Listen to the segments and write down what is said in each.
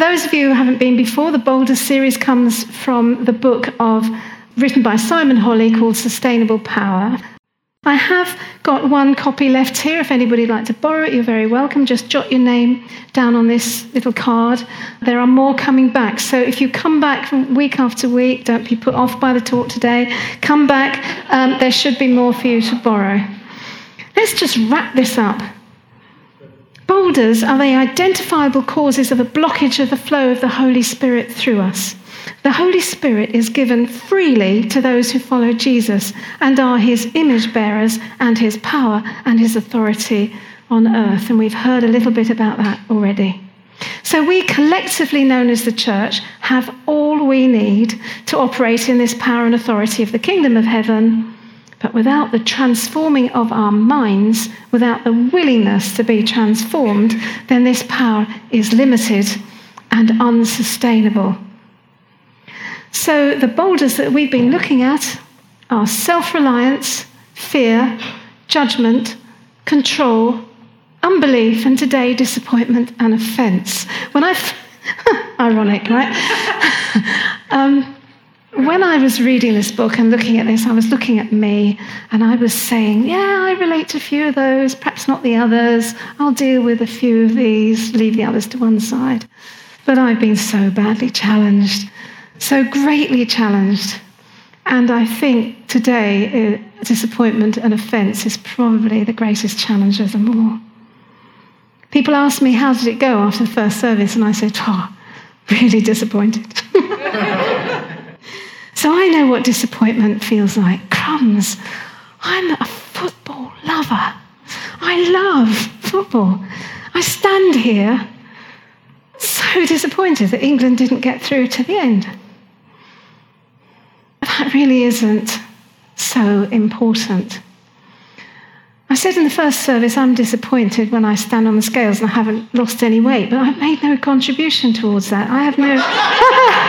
for those of you who haven't been before, the Boulder series comes from the book of written by Simon Holley called Sustainable Power. I have got one copy left here. If anybody'd like to borrow it, you're very welcome. Just jot your name down on this little card. There are more coming back. So if you come back week after week, don't be put off by the talk today. Come back. Um, there should be more for you to borrow. Let's just wrap this up. Boulders are the identifiable causes of a blockage of the flow of the Holy Spirit through us. The Holy Spirit is given freely to those who follow Jesus and are his image bearers and his power and his authority on earth. And we've heard a little bit about that already. So, we collectively, known as the church, have all we need to operate in this power and authority of the kingdom of heaven. But without the transforming of our minds, without the willingness to be transformed, then this power is limited and unsustainable. So, the boulders that we've been looking at are self reliance, fear, judgment, control, unbelief, and today, disappointment and offense. When I, ironic, right? um, when I was reading this book and looking at this, I was looking at me and I was saying, Yeah, I relate to a few of those, perhaps not the others. I'll deal with a few of these, leave the others to one side. But I've been so badly challenged so greatly challenged. And I think today, uh, disappointment and offense is probably the greatest challenge of them all. People ask me, How did it go after the first service? And I said, Oh, really disappointed. so I know what disappointment feels like. Crumbs. I'm a football lover. I love football. I stand here so disappointed that England didn't get through to the end that really isn't so important. I said in the first service, I'm disappointed when I stand on the scales and I haven't lost any weight, but I've made no contribution towards that. I have no.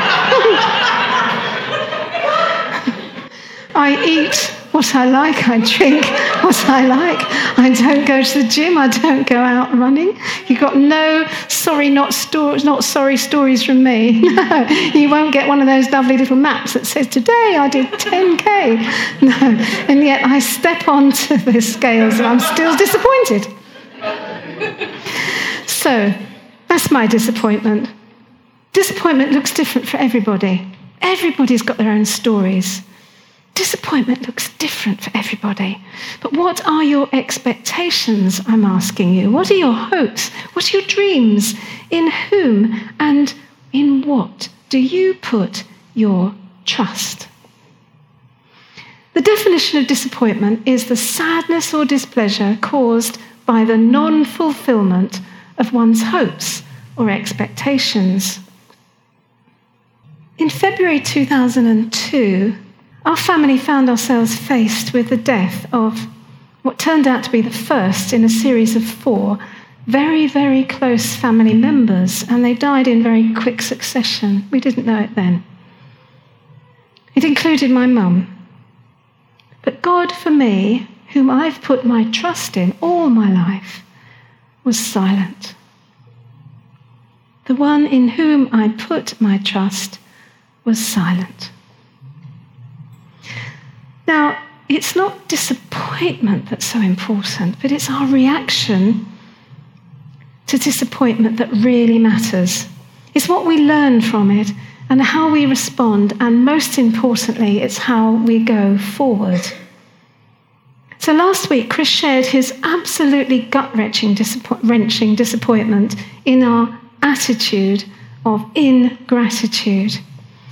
I eat what I like, I drink what I like. I don't go to the gym, I don't go out running. You've got no sorry, not, sto- not sorry stories from me. No, you won't get one of those lovely little maps that says, Today I did 10K. No, and yet I step onto the scales and I'm still disappointed. So that's my disappointment. Disappointment looks different for everybody. Everybody's got their own stories. Disappointment looks different for everybody. But what are your expectations? I'm asking you. What are your hopes? What are your dreams? In whom and in what do you put your trust? The definition of disappointment is the sadness or displeasure caused by the non fulfillment of one's hopes or expectations. In February 2002, our family found ourselves faced with the death of what turned out to be the first in a series of four very, very close family members, and they died in very quick succession. We didn't know it then. It included my mum. But God, for me, whom I've put my trust in all my life, was silent. The one in whom I put my trust was silent. Now, it's not disappointment that's so important, but it's our reaction to disappointment that really matters. It's what we learn from it and how we respond, and most importantly, it's how we go forward. So last week, Chris shared his absolutely gut wrenching, disappoint- disappointment in our attitude of ingratitude.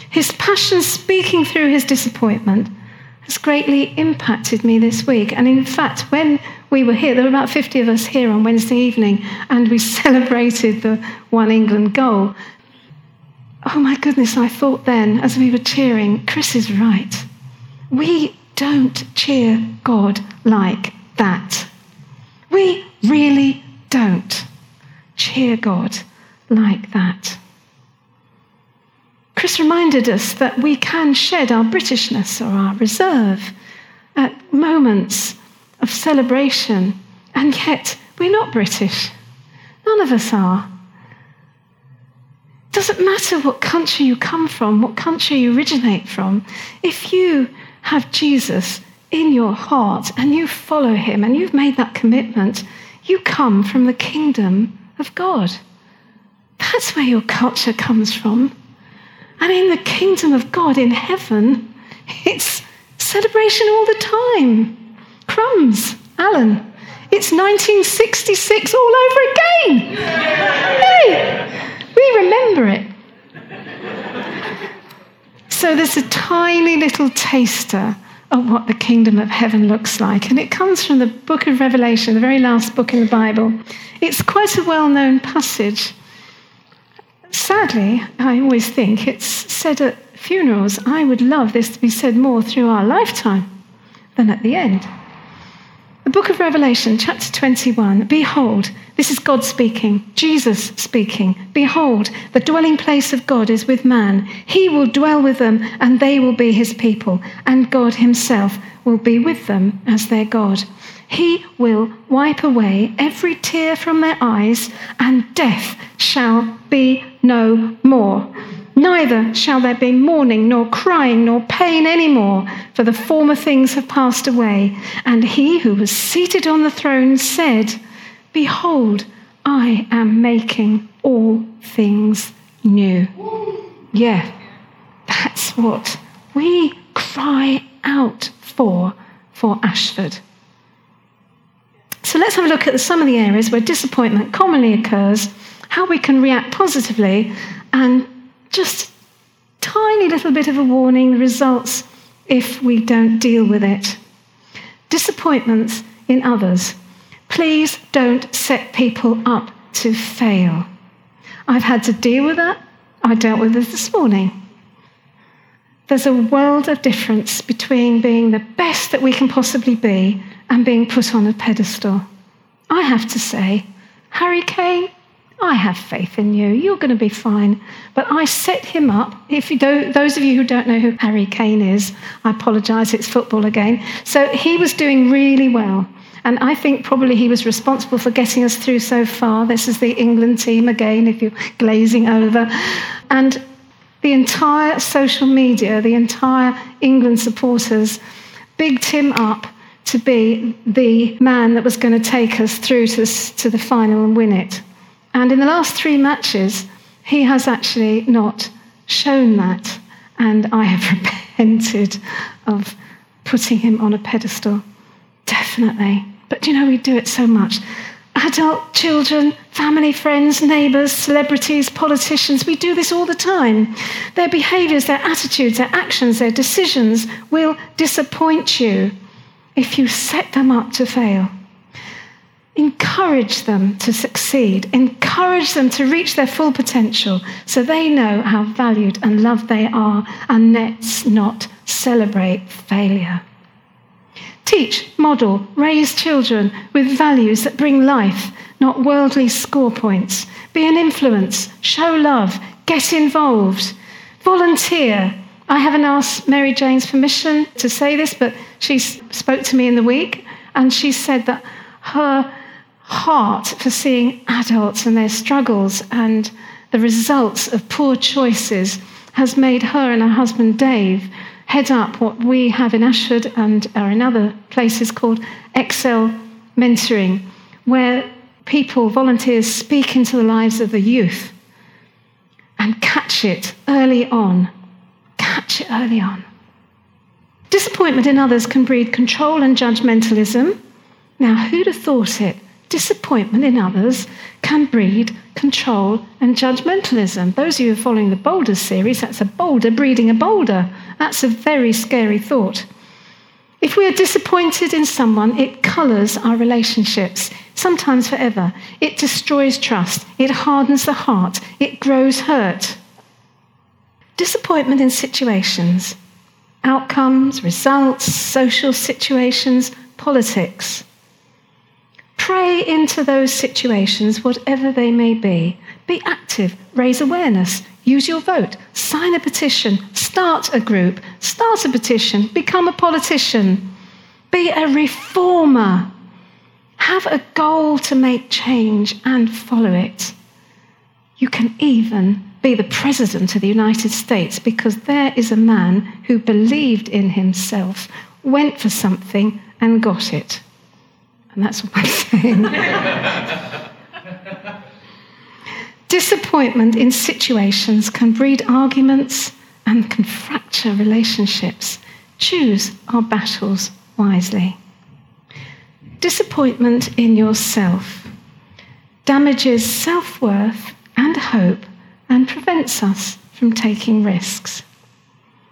His passion speaking through his disappointment has greatly impacted me this week. And in fact, when we were here, there were about 50 of us here on Wednesday evening, and we celebrated the One England goal. Oh my goodness, I thought then, as we were cheering, Chris is right. We don't cheer God like that. We really don't cheer God like that. Chris reminded us that we can shed our Britishness or our reserve at moments of celebration, and yet we're not British. None of us are. doesn't matter what country you come from, what country you originate from. If you have Jesus in your heart and you follow him and you've made that commitment, you come from the kingdom of God. That's where your culture comes from. And in the kingdom of God in heaven, it's celebration all the time. Crumbs, Alan. It's 1966 all over again. Hey, we remember it. So there's a tiny little taster of what the kingdom of heaven looks like. And it comes from the book of Revelation, the very last book in the Bible. It's quite a well known passage. Sadly, I always think it's said at funerals. I would love this to be said more through our lifetime than at the end. The book of Revelation, chapter 21 Behold, this is God speaking, Jesus speaking. Behold, the dwelling place of God is with man. He will dwell with them, and they will be his people, and God himself will be with them as their God. He will wipe away every tear from their eyes, and death shall be no more. Neither shall there be mourning, nor crying, nor pain any more, for the former things have passed away. And he who was seated on the throne said, Behold, I am making all things new. Yeah, that's what we cry out for for Ashford. So let's have a look at some of the areas where disappointment commonly occurs, how we can react positively, and just tiny little bit of a warning the results if we don't deal with it. Disappointments in others. Please don't set people up to fail. I've had to deal with that. I dealt with it this morning. There's a world of difference between being the best that we can possibly be and being put on a pedestal. I have to say, Harry Kane, I have faith in you. You're going to be fine. But I set him up. If you don't, those of you who don't know who Harry Kane is, I apologise, it's football again. So he was doing really well. And I think probably he was responsible for getting us through so far. This is the England team again, if you're glazing over. And the entire social media, the entire England supporters, bigged him up to be the man that was going to take us through to, to the final and win it. And in the last three matches, he has actually not shown that. And I have repented of putting him on a pedestal. Definitely. But you know, we do it so much. Adult, children, family, friends, neighbours, celebrities, politicians, we do this all the time. Their behaviours, their attitudes, their actions, their decisions will disappoint you if you set them up to fail. Encourage them to succeed. Encourage them to reach their full potential so they know how valued and loved they are, and let's not celebrate failure. Teach, model, raise children with values that bring life, not worldly score points. Be an influence, show love, get involved, volunteer. I haven't asked Mary Jane's permission to say this, but she spoke to me in the week and she said that her heart for seeing adults and their struggles and the results of poor choices has made her and her husband Dave head up what we have in Ashford and are in other places called Excel Mentoring, where people, volunteers, speak into the lives of the youth and catch it early on. Catch it early on. Disappointment in others can breed control and judgmentalism. Now, who'd have thought it? Disappointment in others can breed control and judgmentalism. Those of you who are following the boulder series, that's a boulder breeding a boulder. That's a very scary thought. If we are disappointed in someone, it colours our relationships, sometimes forever. It destroys trust, it hardens the heart, it grows hurt. Disappointment in situations, outcomes, results, social situations, politics Pray into those situations, whatever they may be. Be active, raise awareness, use your vote, sign a petition, start a group, start a petition, become a politician, be a reformer. Have a goal to make change and follow it. You can even be the President of the United States because there is a man who believed in himself, went for something, and got it. And that's what I'm saying. Disappointment in situations can breed arguments and can fracture relationships. Choose our battles wisely. Disappointment in yourself damages self worth and hope and prevents us from taking risks.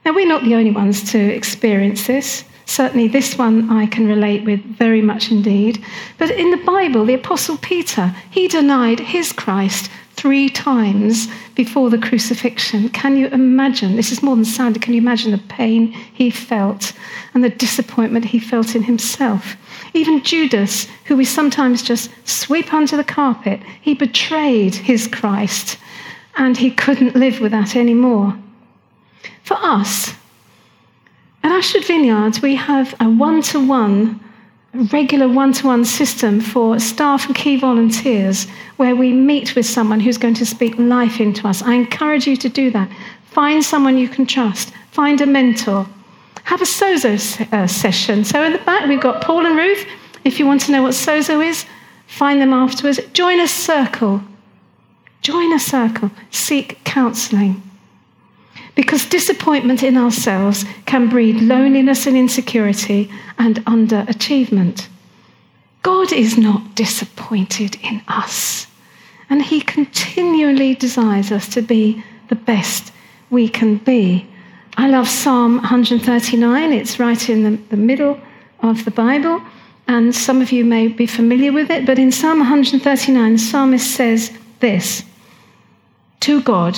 Now, we're not the only ones to experience this. Certainly, this one I can relate with very much indeed. But in the Bible, the Apostle Peter, he denied his Christ three times before the crucifixion. Can you imagine? This is more than sounded. Can you imagine the pain he felt and the disappointment he felt in himself? Even Judas, who we sometimes just sweep under the carpet, he betrayed his Christ and he couldn't live with that anymore. For us, at Ashford Vineyards, we have a one to one regular one to one system for staff and key volunteers where we meet with someone who's going to speak life into us. I encourage you to do that. Find someone you can trust, find a mentor. Have a sozo uh, session. So, in the back, we've got Paul and Ruth. If you want to know what sozo is, find them afterwards. Join a circle. Join a circle. Seek counseling. Because disappointment in ourselves can breed loneliness and insecurity and underachievement. God is not disappointed in us, and He continually desires us to be the best we can be. I love Psalm 139, it's right in the, the middle of the Bible, and some of you may be familiar with it, but in Psalm 139, the psalmist says this To God,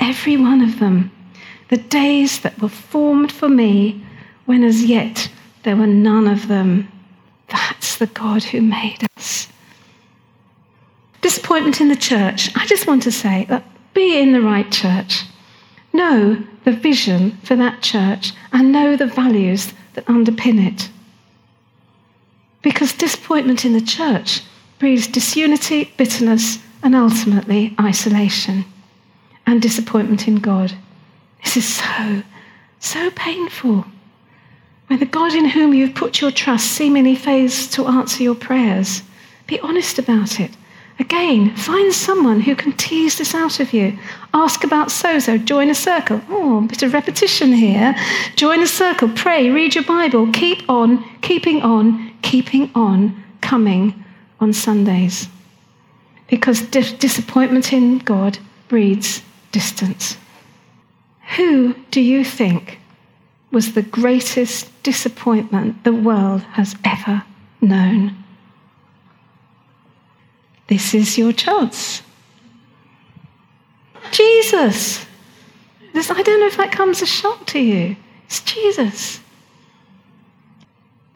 every one of them, the days that were formed for me when as yet there were none of them. That's the God who made us. Disappointment in the church. I just want to say that be in the right church. Know the vision for that church and know the values that underpin it. Because disappointment in the church breeds disunity, bitterness, and ultimately isolation and disappointment in God. This is so, so painful. When the God in whom you've put your trust seemingly fails to answer your prayers, be honest about it. Again, find someone who can tease this out of you. Ask about sozo, join a circle. Oh, a bit of repetition here. Join a circle, pray, read your Bible, keep on, keeping on, keeping on, coming on Sundays. Because di- disappointment in God breeds distance. Who do you think was the greatest disappointment the world has ever known? This is your chance. Jesus. This, I don't know if that comes as a shock to you. It's Jesus.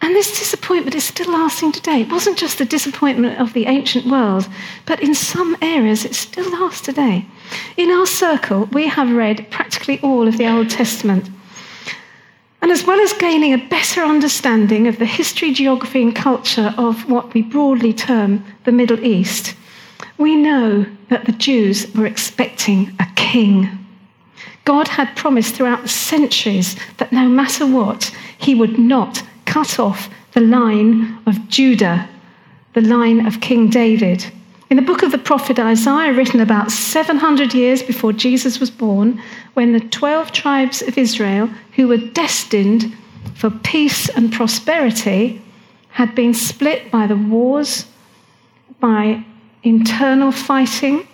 And this disappointment is still lasting today. It wasn't just the disappointment of the ancient world, but in some areas it still lasts today. In our circle, we have read practically all of the Old Testament. And as well as gaining a better understanding of the history, geography, and culture of what we broadly term the Middle East, we know that the Jews were expecting a king. God had promised throughout the centuries that no matter what, he would not cut off the line of Judah, the line of King David. In the book of the prophet Isaiah, written about 700 years before Jesus was born, when the 12 tribes of Israel, who were destined for peace and prosperity, had been split by the wars, by internal fighting,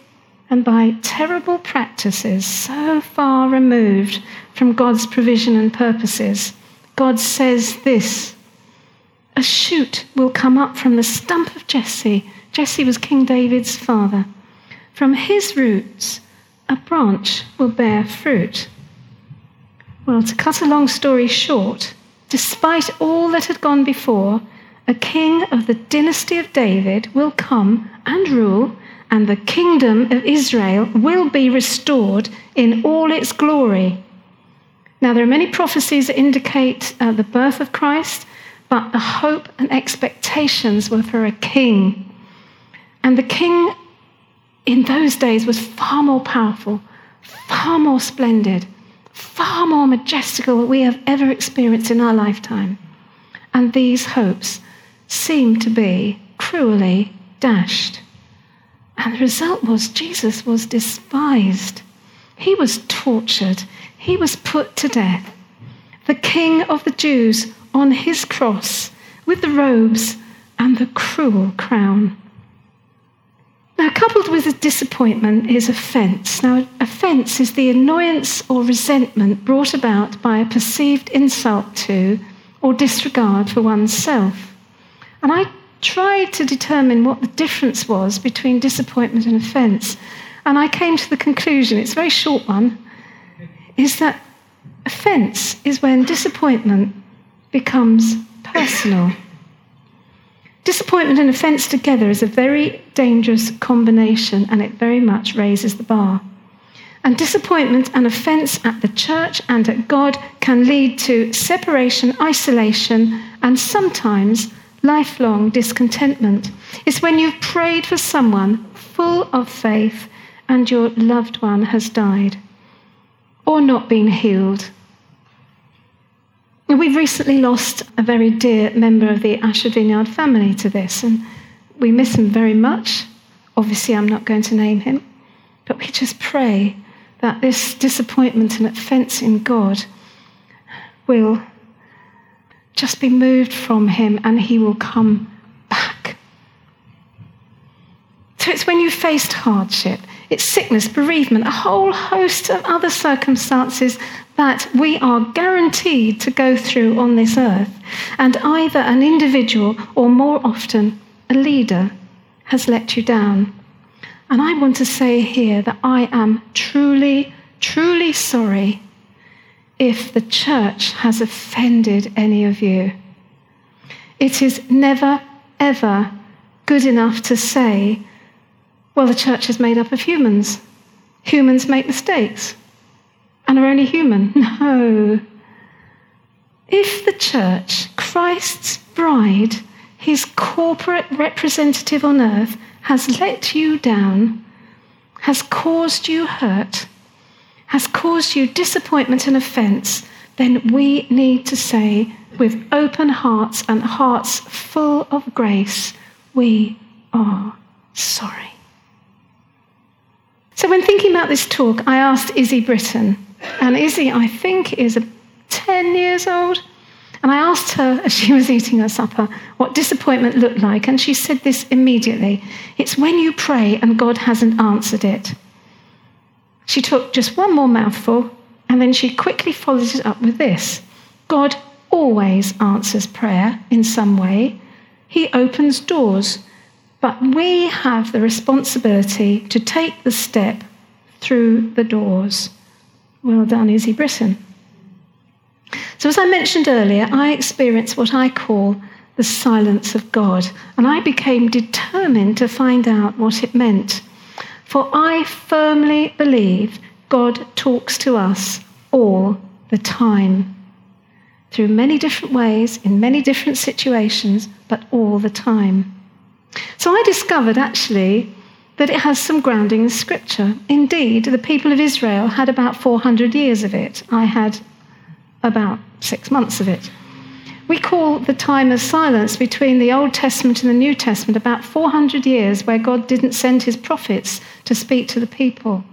and by terrible practices so far removed from God's provision and purposes God says this A shoot will come up from the stump of Jesse. Jesse was King David's father. From his roots, a branch will bear fruit. Well, to cut a long story short, despite all that had gone before, a king of the dynasty of David will come and rule, and the kingdom of Israel will be restored in all its glory. Now, there are many prophecies that indicate uh, the birth of Christ, but the hope and expectations were for a king. And the king in those days was far more powerful, far more splendid, far more majestical than we have ever experienced in our lifetime. And these hopes seem to be cruelly dashed. And the result was Jesus was despised. He was tortured. He was put to death. The King of the Jews on his cross with the robes and the cruel crown. Now, coupled with disappointment is offence. Now, offence is the annoyance or resentment brought about by a perceived insult to or disregard for oneself. And I tried to determine what the difference was between disappointment and offence. And I came to the conclusion, it's a very short one, is that offence is when disappointment becomes personal. Disappointment and offence together is a very dangerous combination and it very much raises the bar. And disappointment and offence at the church and at God can lead to separation, isolation, and sometimes lifelong discontentment. It's when you've prayed for someone full of faith and your loved one has died or not been healed We've recently lost a very dear member of the Ashford Vineyard family to this, and we miss him very much. Obviously, I'm not going to name him, but we just pray that this disappointment and offence in God will just be moved from him and he will come back. So it's when you faced hardship, it's sickness, bereavement, a whole host of other circumstances that we are guaranteed to go through on this earth. And either an individual or more often a leader has let you down. And I want to say here that I am truly, truly sorry if the church has offended any of you. It is never, ever good enough to say, well, the church is made up of humans. Humans make mistakes and are only human. No. If the church, Christ's bride, his corporate representative on earth, has let you down, has caused you hurt, has caused you disappointment and offense, then we need to say with open hearts and hearts full of grace, we are sorry. So, when thinking about this talk, I asked Izzy Britton, and Izzy, I think, is 10 years old. And I asked her as she was eating her supper what disappointment looked like, and she said this immediately It's when you pray and God hasn't answered it. She took just one more mouthful, and then she quickly followed it up with this God always answers prayer in some way, He opens doors. But we have the responsibility to take the step through the doors. Well done, Izzy Britton. So, as I mentioned earlier, I experienced what I call the silence of God, and I became determined to find out what it meant. For I firmly believe God talks to us all the time, through many different ways, in many different situations, but all the time. So I discovered actually that it has some grounding in Scripture. Indeed, the people of Israel had about 400 years of it. I had about six months of it. We call the time of silence between the Old Testament and the New Testament about 400 years where God didn't send his prophets to speak to the people.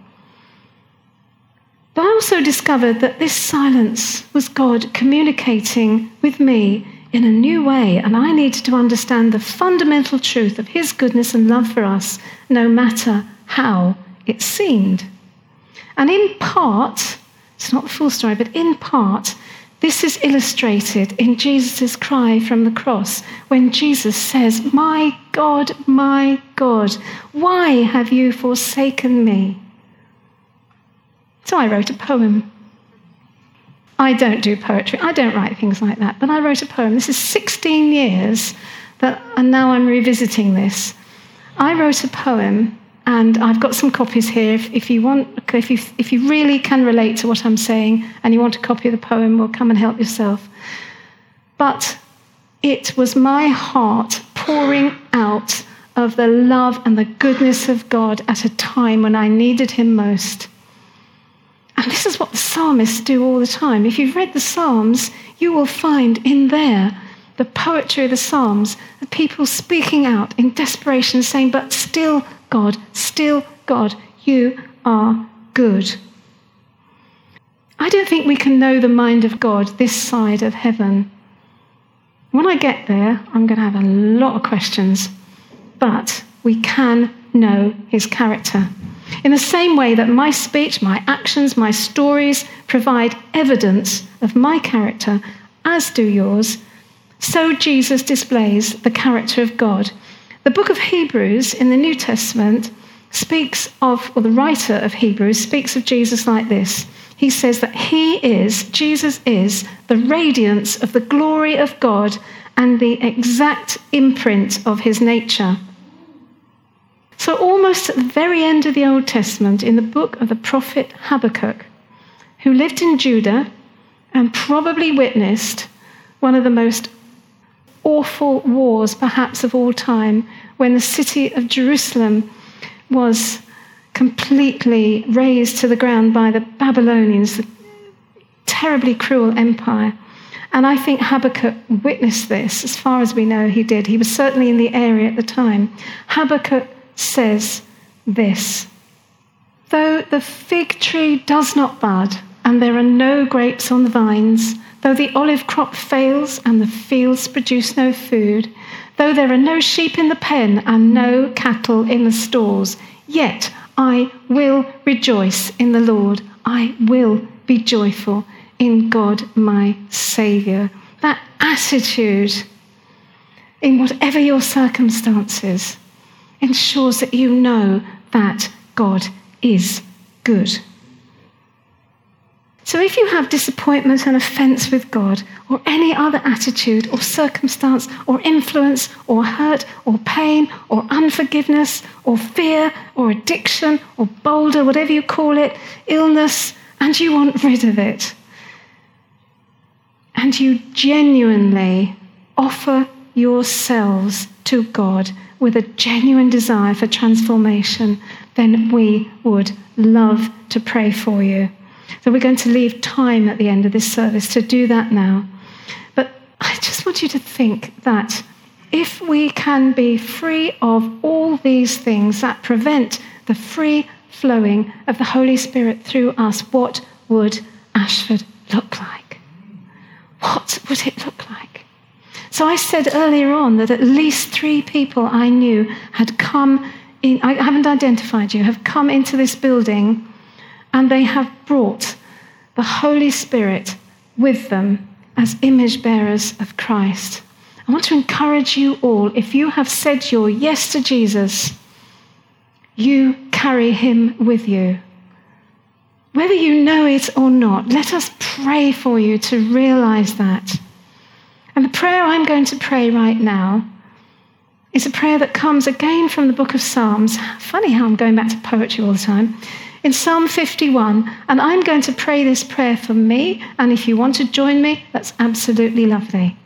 But I also discovered that this silence was God communicating with me in a new way, and I needed to understand the fundamental truth of His goodness and love for us, no matter how it seemed. And in part, it's not the full story, but in part, this is illustrated in Jesus' cry from the cross when Jesus says, My God, my God, why have you forsaken me? So I wrote a poem. I don't do poetry, I don't write things like that, but I wrote a poem. This is 16 years that, and now I'm revisiting this. I wrote a poem, and I've got some copies here. If, if you want, if you, if you really can relate to what I'm saying and you want a copy of the poem, well, come and help yourself. But it was my heart pouring out of the love and the goodness of God at a time when I needed Him most. And this is what the psalmists do all the time. If you've read the Psalms, you will find in there the poetry of the Psalms, the people speaking out in desperation, saying, But still, God, still, God, you are good. I don't think we can know the mind of God this side of heaven. When I get there, I'm going to have a lot of questions, but we can know his character. In the same way that my speech, my actions, my stories provide evidence of my character, as do yours, so Jesus displays the character of God. The book of Hebrews in the New Testament speaks of, or the writer of Hebrews speaks of Jesus like this. He says that he is, Jesus is, the radiance of the glory of God and the exact imprint of his nature. So, almost at the very end of the Old Testament, in the book of the prophet Habakkuk, who lived in Judah and probably witnessed one of the most awful wars, perhaps of all time, when the city of Jerusalem was completely razed to the ground by the Babylonians, the terribly cruel empire. And I think Habakkuk witnessed this, as far as we know he did. He was certainly in the area at the time. Habakkuk says this Though the fig tree does not bud, and there are no grapes on the vines, Though the olive crop fails and the fields produce no food, though there are no sheep in the pen and no cattle in the stalls, yet I will rejoice in the Lord. I will be joyful in God my Saviour. That attitude, in whatever your circumstances, ensures that you know that God is good. So if you have disappointment and offense with God, or any other attitude, or circumstance, or influence, or hurt, or pain, or unforgiveness, or fear, or addiction, or boulder, whatever you call it, illness, and you want rid of it, and you genuinely offer yourselves to God with a genuine desire for transformation, then we would love to pray for you. So we're going to leave time at the end of this service to do that now. But I just want you to think that if we can be free of all these things that prevent the free flowing of the Holy Spirit through us, what would Ashford look like? What would it look like? So I said earlier on that at least three people I knew had come in, I haven't identified you, have come into this building and they have brought the Holy Spirit with them as image bearers of Christ. I want to encourage you all if you have said your yes to Jesus, you carry him with you. Whether you know it or not, let us pray for you to realize that. And the prayer I'm going to pray right now is a prayer that comes again from the book of Psalms. Funny how I'm going back to poetry all the time in Psalm 51, and I'm going to pray this prayer for me, and if you want to join me, that's absolutely lovely.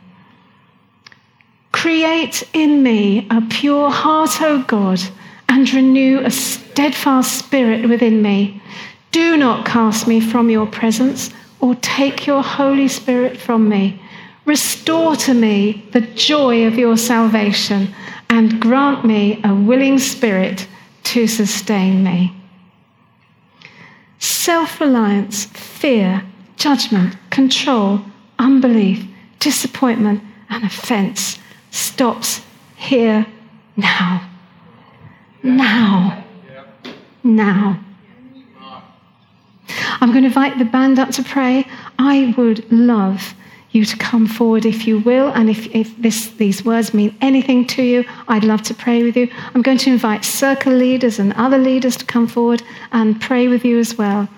Create in me a pure heart, O God, and renew a steadfast spirit within me. Do not cast me from your presence or take your Holy Spirit from me. Restore to me the joy of your salvation and grant me a willing spirit to sustain me self reliance, fear, judgment, control, unbelief, disappointment, and offense stops here now. Now. Now. I'm going to invite the band up to pray. I would love you to come forward if you will. And if, if this, these words mean anything to you, I'd love to pray with you. I'm going to invite circle leaders and other leaders to come forward and pray with you as well.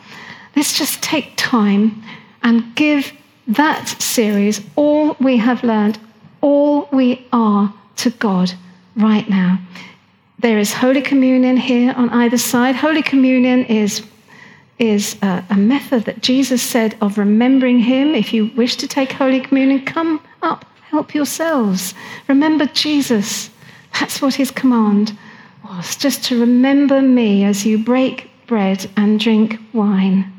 let's just take time and give that series all we have learned, all we are to God right now. There is Holy Communion here on either side. Holy Communion is, is a, a method that Jesus said of remembering Him. If you wish to take Holy Communion, come up, help yourselves. Remember Jesus. That's what His command was, just to remember me as you break bread and drink wine.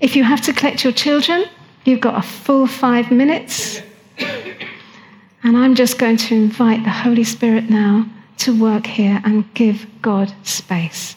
If you have to collect your children, you've got a full five minutes. And I'm just going to invite the Holy Spirit now to work here and give God space.